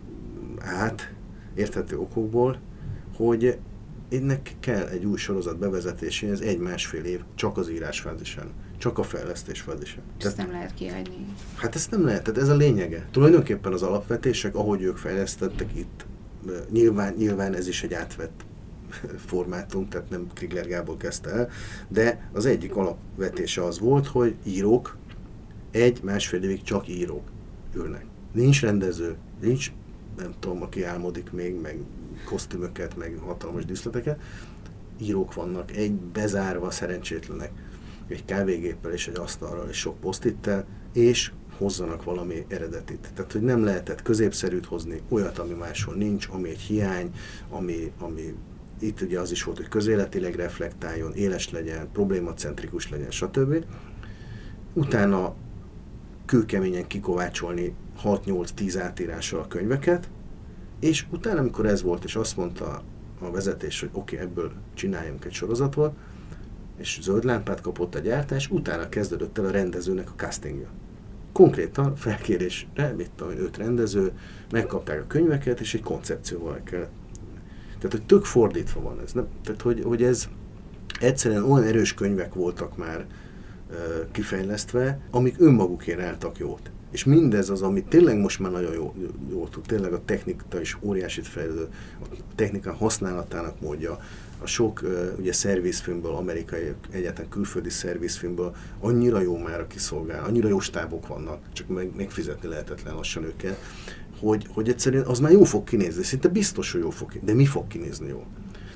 át, érthető okokból, hogy ennek kell egy új sorozat bevezetéséhez egy-másfél év csak az írásfázisen, csak a fejlesztés fázisen. Ezt nem lehet kihagyni. Hát ezt nem lehet, tehát ez a lényege. Tulajdonképpen az alapvetések, ahogy ők fejlesztettek itt, nyilván, nyilván ez is egy átvett formátum, tehát nem Krigler Gábor kezdte el, de az egyik alapvetése az volt, hogy írók egy-másfél évig csak írók ülnek. Nincs rendező, nincs, nem tudom, aki álmodik még, meg kosztümöket, meg hatalmas díszleteket, írók vannak, egy bezárva szerencsétlenek, egy kávégéppel és egy asztalral és sok posztittel, és hozzanak valami eredetit. Tehát, hogy nem lehetett középszerűt hozni, olyat, ami máshol nincs, ami egy hiány, ami, ami itt ugye az is volt, hogy közéletileg reflektáljon, éles legyen, problémacentrikus legyen, stb. Utána kőkeményen kikovácsolni 6-8-10 átírással a könyveket, és utána, amikor ez volt, és azt mondta a vezetés, hogy oké, okay, ebből csináljunk egy sorozatot, és zöld lámpát kapott a gyártás, utána kezdődött el a rendezőnek a castingja. Konkrétan felkérésre, mit tudom, öt rendező, megkapták a könyveket, és egy koncepcióval kell tehát, hogy tök fordítva van ez. Nem? Tehát, hogy, hogy ez egyszerűen olyan erős könyvek voltak már uh, kifejlesztve, amik önmagukért álltak jót. És mindez az, ami tényleg most már nagyon jó, jó tud, tényleg a technika is óriásit fejlődő, a technika használatának módja, a sok ugye szervizfilmből, amerikai, egyáltalán külföldi szervizfilmből annyira jó már a kiszolgál, annyira jó stábok vannak, csak meg, megfizetni lehetetlen lassan őket, hogy, hogy egyszerűen az már jó fog kinézni, szinte biztos, hogy jó fog kinézni, de mi fog kinézni jó?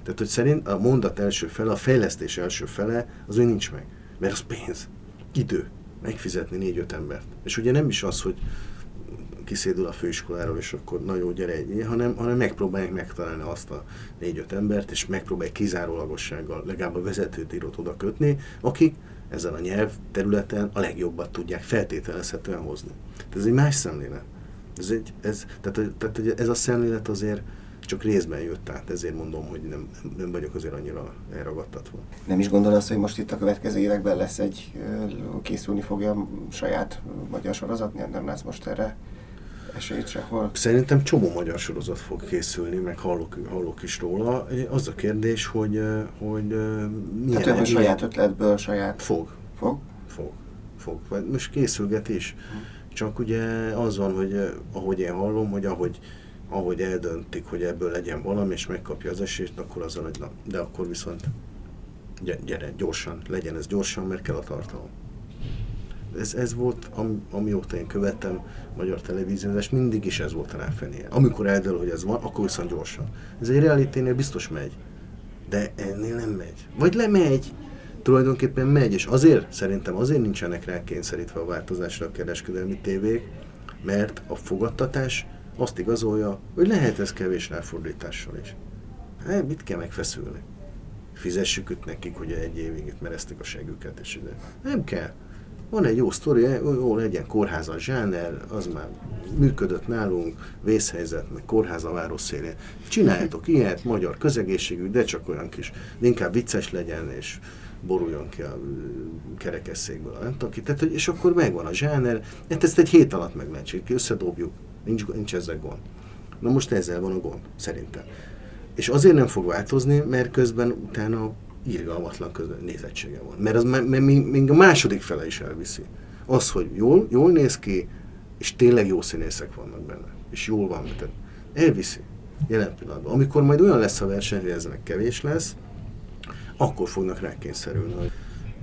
Tehát, hogy szerint a mondat első fele, a fejlesztés első fele, az még nincs meg. Mert az pénz, idő, megfizetni négy-öt embert. És ugye nem is az, hogy kiszédül a főiskoláról, és akkor na jó, gyere egy, hanem, hanem megpróbálják megtalálni azt a négy-öt embert, és megpróbálják kizárólagossággal legalább a vezetőt írott oda kötni, akik ezen a nyelv területen a legjobbat tudják feltételezhetően hozni. Tehát ez egy más szemlélet. Ez, egy, ez, tehát, tehát ez a szemlélet azért csak részben jött át, ezért mondom, hogy nem, nem vagyok azért annyira elragadtatva. Nem is gondol azt, hogy most itt a következő években lesz egy, készülni fogja saját magyar sorozat? Nem, nem lesz most erre esélyt sehol? Szerintem csomó magyar sorozat fog készülni, meg hallok, hallok is róla. Az a kérdés, hogy, hogy milyen... Tehát a saját ötletből, saját... Fog. Fog? Fog. Fog. Most készülget is. Hm csak ugye az van, hogy ahogy én hallom, hogy ahogy, ahogy eldöntik, hogy ebből legyen valami, és megkapja az esélyt, akkor az hogy na, de akkor viszont gyere, gyorsan, legyen ez gyorsan, mert kell a tartalom. Ez, ez volt, am, amióta én követtem magyar televíziózást, mindig is ez volt a ráfenéje. Amikor eldől, hogy ez van, akkor viszont gyorsan. Ez egy realiténél biztos megy, de ennél nem megy. Vagy lemegy, tulajdonképpen megy, és azért, szerintem azért nincsenek rá kényszerítve a változásra a kereskedelmi tévék, mert a fogadtatás azt igazolja, hogy lehet ez kevés ráfordítással is. Hát mit kell megfeszülni? Fizessük őt nekik, hogy egy évig itt merezték a següket, és ide. Nem kell. Van egy jó sztori, jó legyen kórháza zsáner, az már működött nálunk, vészhelyzet, meg kórháza város szélén. Csináljátok ilyet, magyar közegészségügy, de csak olyan kis, inkább vicces legyen, és boruljon ki a kerekesszékből, nem tudom ki. Tehát, és akkor megvan a zsáner, hát ezt egy hét alatt meg lehet csinálni, összedobjuk, nincs, nincs ezzel gond. Na most ezzel van a gond, szerintem. És azért nem fog változni, mert közben utána irgalmatlan közben nézettsége van. Mert az még a második fele is elviszi. Az, hogy jól, jól néz ki, és tényleg jó színészek vannak benne. És jól van, tehát elviszi. Jelen pillanatban. Amikor majd olyan lesz a verseny, hogy ez meg kevés lesz, akkor fognak rákényszerülni, hogy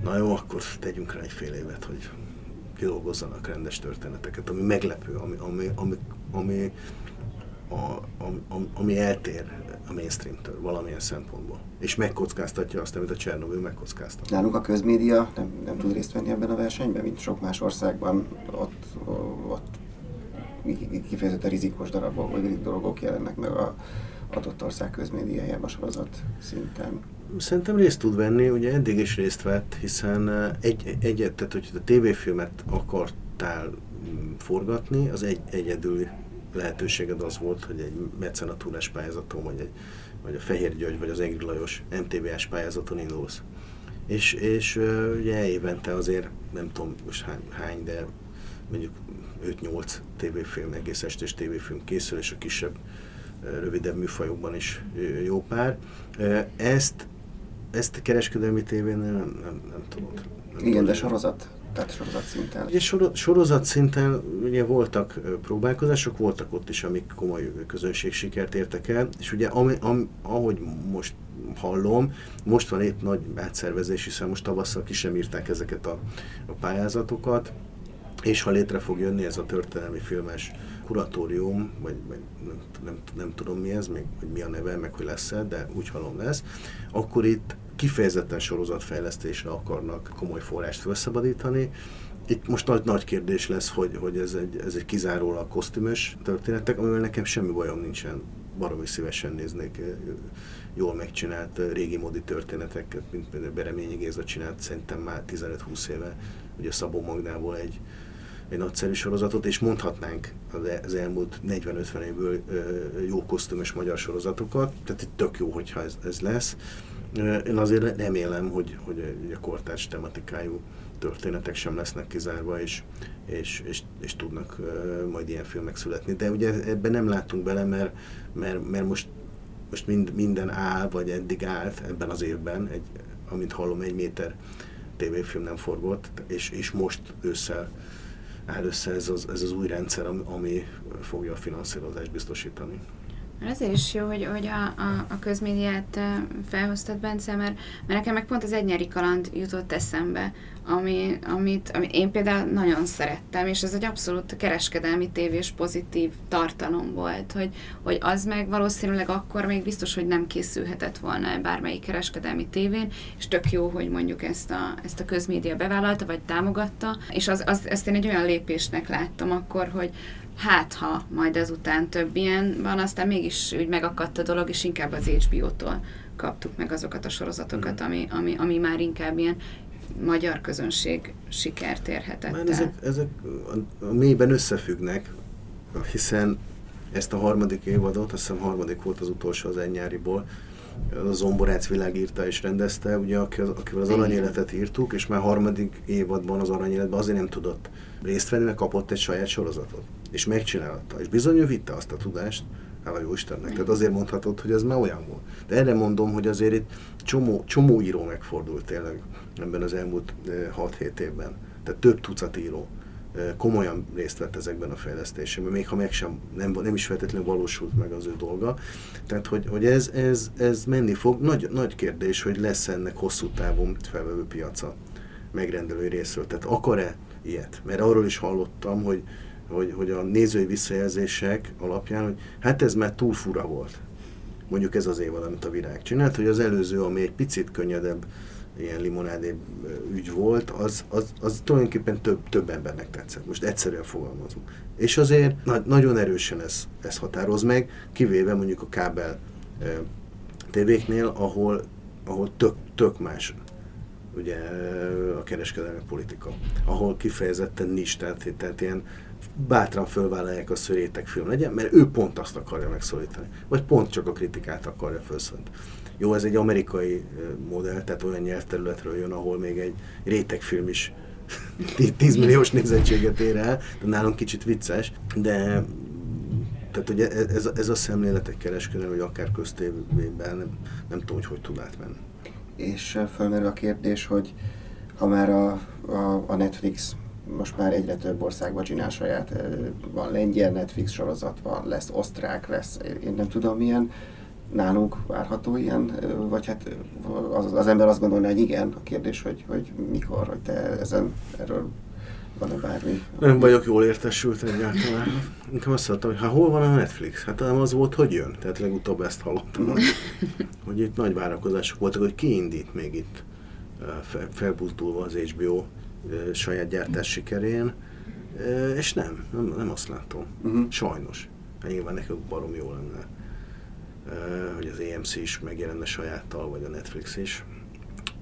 na jó, akkor tegyünk rá egy fél évet, hogy kidolgozzanak rendes történeteket, ami meglepő, ami, ami, ami, ami, a, a, ami eltér a mainstreamtől valamilyen szempontból. És megkockáztatja azt, amit a Csernobyl megkockáztat. Nálunk a közmédia nem, nem tud részt venni ebben a versenyben, mint sok más országban. Ott, ott kifejezetten rizikos darabok, vagy dolgok jelennek meg a adott ország közmédiájában sorozat szinten. Szerintem részt tud venni, ugye eddig is részt vett, hiszen eh, egy, egyet, tehát hogy a tévéfilmet akartál mm, forgatni, az egy, egyedül lehetőséged az volt, hogy egy mecenatúrás pályázaton, vagy, egy, vagy a Fehér György, vagy az Egri Lajos MTV-s pályázaton indulsz. És, és ugye évente azért, nem tudom most hány, hány de mondjuk 5-8 tévéfilm, egész estés tévéfilm készül, és a kisebb, rövidebb műfajokban is jó pár. Ezt ezt a kereskedelmi tévénél nem, nem, nem tudod. Nem Igen, tudod. de sorozat, tehát sorozat szinten. Ugye sorozat szinten ugye voltak próbálkozások, voltak ott is, amik komoly közönség sikert értek el, és ugye ami, am, ahogy most hallom, most van itt nagy átszervezés, hiszen most tavasszal ki sem írták ezeket a, a pályázatokat, és ha létre fog jönni ez a történelmi filmes kuratórium, vagy, vagy nem, nem, nem tudom mi ez, még, hogy mi a neve, meg hogy lesz-e, de úgy hallom lesz, akkor itt kifejezetten sorozatfejlesztésre akarnak komoly forrást felszabadítani. Itt most nagy, nagy kérdés lesz, hogy, hogy ez, egy, ez egy kizárólag kosztümös történetek, amivel nekem semmi bajom nincsen, baromi szívesen néznék jól megcsinált régi modi történeteket, mint például Bereményi Géza csinált szerintem már 15-20 éve, ugye Szabó Magdából egy, egy nagyszerű sorozatot, és mondhatnánk az elmúlt 40-50 évből jó kosztümös magyar sorozatokat, tehát itt tök jó, hogyha ez, ez lesz. Én azért remélem, hogy, hogy a kortárs tematikájú történetek sem lesznek kizárva, és, és, és, és tudnak majd ilyen filmek születni. De ugye ebben nem látunk bele, mert, mert, mert most, most mind, minden áll, vagy eddig állt ebben az évben, egy, amint hallom, egy méter tévéfilm nem forgott, és, és most ősszel áll össze ez az, ez az új rendszer, ami fogja a finanszírozást biztosítani. Ezért is jó, hogy, hogy a, a, a közmédiát felhoztad, Bence, mert, mert nekem meg pont az egynyeri kaland jutott eszembe, ami, amit, amit én például nagyon szerettem, és ez egy abszolút kereskedelmi tévés pozitív tartalom volt, hogy, hogy az meg valószínűleg akkor még biztos, hogy nem készülhetett volna bármelyik kereskedelmi tévén, és tök jó, hogy mondjuk ezt a, ezt a közmédia bevállalta, vagy támogatta, és az, az, ezt én egy olyan lépésnek láttam akkor, hogy, hát ha majd ezután több ilyen van, aztán mégis úgy megakadt a dolog, és inkább az HBO-tól kaptuk meg azokat a sorozatokat, mm. ami, ami, ami már inkább ilyen magyar közönség sikert érhetett Már ezek, ezek a, a mélyben összefüggnek, hiszen ezt a harmadik évadot, azt hiszem harmadik volt az utolsó az ennyáriból, a Zomborác világ írta és rendezte, ugye, akivel az aranyéletet írtuk, és már harmadik évadban az aranyéletben azért nem tudott részt venni, mert kapott egy saját sorozatot. És megcsinálta. És bizony ő vitte azt a tudást, hála jó Istennek. Tehát azért mondhatod, hogy ez már olyan volt. De erre mondom, hogy azért itt csomó, csomó író megfordult tényleg ebben az elmúlt 6-7 eh, évben. Tehát több tucat író eh, komolyan részt vett ezekben a fejlesztésekben, még ha meg sem, nem, nem is feltétlenül valósult meg az ő dolga. Tehát, hogy, hogy ez, ez, ez menni fog. Nagy, nagy kérdés, hogy lesz ennek hosszú távon felvevő piaca megrendelői részről. Tehát akar-e ilyet. Mert arról is hallottam, hogy, hogy, hogy a nézői visszajelzések alapján, hogy hát ez már túl fura volt. Mondjuk ez az évad, amit a virág csinált, hogy az előző, ami egy picit könnyedebb, ilyen limonádé ügy volt, az, az, az tulajdonképpen több, több embernek tetszett. Most egyszerűen fogalmazunk. És azért na, nagyon erősen ez, ez határoz meg, kivéve mondjuk a kábel e, tévéknél, ahol, ahol tök, tök más ugye a kereskedelmi politika, ahol kifejezetten nincs, tehát, tehát ilyen bátran fölvállalják a szörétek film legyen, mert ő pont azt akarja megszólítani, vagy pont csak a kritikát akarja felszönt. Jó, ez egy amerikai modell, tehát olyan nyelvterületről jön, ahol még egy rétegfilm is 10 milliós nézettséget ér el, de nálunk kicsit vicces, de tehát ugye ez, ez a szemlélet egy kereskedelem, hogy akár köztévében nem, nem tudom, hogy hogy tud átmenni. És fölmerül a kérdés, hogy ha már a, a, a Netflix most már egyre több országban csinál saját, van lengyel Netflix sorozat, van, lesz osztrák, lesz, én nem tudom milyen, nálunk várható ilyen, vagy hát az, az ember azt gondolná, hogy igen, a kérdés, hogy, hogy mikor, hogy te ezen, erről van-e bármi? Nem vagyok jól értesült egyáltalán. Inkább azt mondtam, hogy ha hol van a Netflix? Hát nem az volt, hogy jön. Tehát legutóbb ezt hallottam, hogy, hogy itt nagy várakozások voltak, hogy ki indít még itt felbuzdulva az HBO saját gyártás sikerén, és nem, nem, nem azt látom. Uh-huh. Sajnos. Hát nyilván nekünk barom jó lenne hogy az AMC is megjelenne sajáttal, vagy a Netflix is.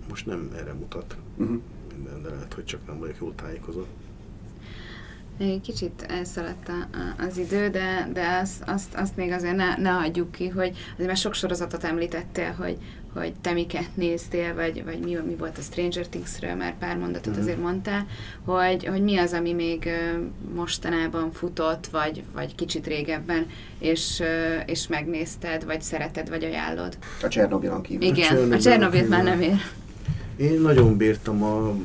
Most nem erre mutat uh-huh. minden, de lehet, hogy csak nem vagyok jól tájékozott. Kicsit elszaladt az idő, de, de azt, azt, azt még azért ne, ne hagyjuk ki, hogy azért már sok sorozatot említettél, hogy, hogy te miket néztél, vagy, vagy mi, mi volt a Stranger Things-ről, már pár mondatot mm-hmm. azért mondtál, hogy, hogy mi az, ami még mostanában futott, vagy, vagy kicsit régebben, és, és megnézted, vagy szereted, vagy ajánlod. A Csernobilon kívül. Igen, a Csernobilt már nem ér. Én nagyon bírtam a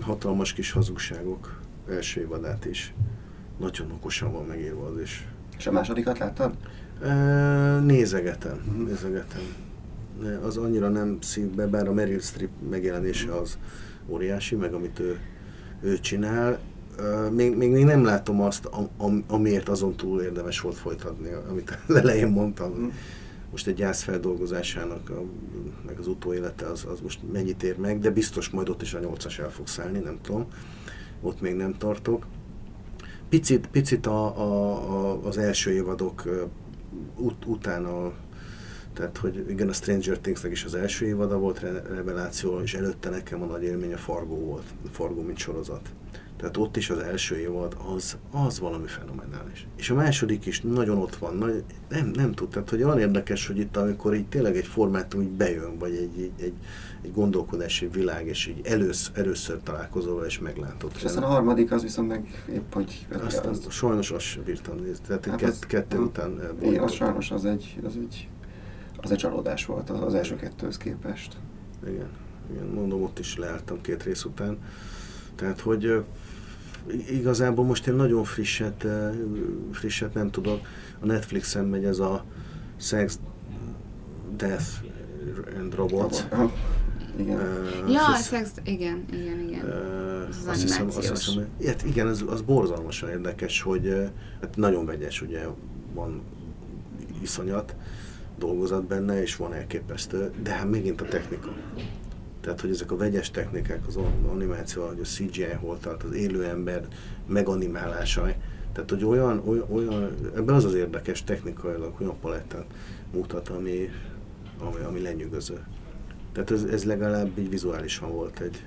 hatalmas kis hazugságok első évadát is. Nagyon okosan van megírva az is. És a másodikat láttad? Nézegetem, uh-huh. nézegetem az annyira nem szívbe, bár a Meryl Streep megjelenése az óriási, meg amit ő, ő csinál. Még, még, még nem látom azt, am, amiért azon túl érdemes volt folytatni, amit elején mondtam. Mm. Most egy gyász feldolgozásának, a, meg az utóélete az, az most mennyit ér meg, de biztos majd ott is a nyolcas el fog szállni, nem tudom. Ott még nem tartok. Picit, picit a, a, a, az első évadok ut, utána tehát, hogy igen, a Stranger Things-nek is az első évada volt re- reveláció, és előtte nekem a nagy élmény a Fargo volt, a Fargo mint sorozat. Tehát ott is az első évad, az, az valami fenomenális. És a második is nagyon ott van, nagy, nem, nem tud, tehát hogy olyan érdekes, hogy itt amikor így tényleg egy formátum így bejön, vagy egy, egy, egy, egy gondolkodási világ, és így elősz, először találkozol és meglátod. És aztán a harmadik az viszont meg épp, hogy... Aztán az... sajnos azt sem bírtam nézni, tehát hát kett, az, kettő után... Igen, az sajnos az egy, az egy az egy csalódás volt az első kettőhöz képest. Igen, igen, mondom, ott is leálltam két rész után. Tehát, hogy igazából most én nagyon frisset, frisset nem tudok. A Netflixen megy ez a Sex, Death and Robots. Igen. Uh, ja, a szex, igen, igen, igen. Uh, az azt hiszem, azt hiszem, ilyet, igen, az, az borzalmasan érdekes, hogy hát nagyon vegyes, ugye van iszonyat, dolgozat benne, és van elképesztő, de hát megint a technika. Tehát, hogy ezek a vegyes technikák, az animáció, hogy a CGI hol tart, az élő ember meganimálása, tehát, hogy olyan, olyan, olyan ebben az az érdekes technikailag, olyan palettát mutat, ami, ami, ami lenyűgöző. Tehát ez, ez legalább így vizuálisan volt egy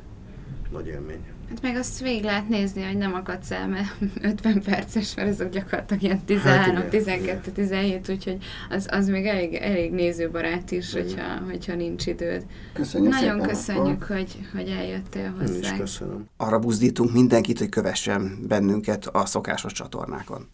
nagy élmény. Hát meg azt végig lehet nézni, hogy nem akadsz el, mert 50 perces, mert azok gyakorlatilag ilyen 13, hát 12, 17, úgyhogy az, az még elég, elég nézőbarát is, hogyha, hogyha nincs időd. Köszönjük Nagyon szépen köszönjük, hogy, hogy eljöttél hozzá. Én is köszönöm. Arra buzdítunk mindenkit, hogy kövessen bennünket a szokásos csatornákon.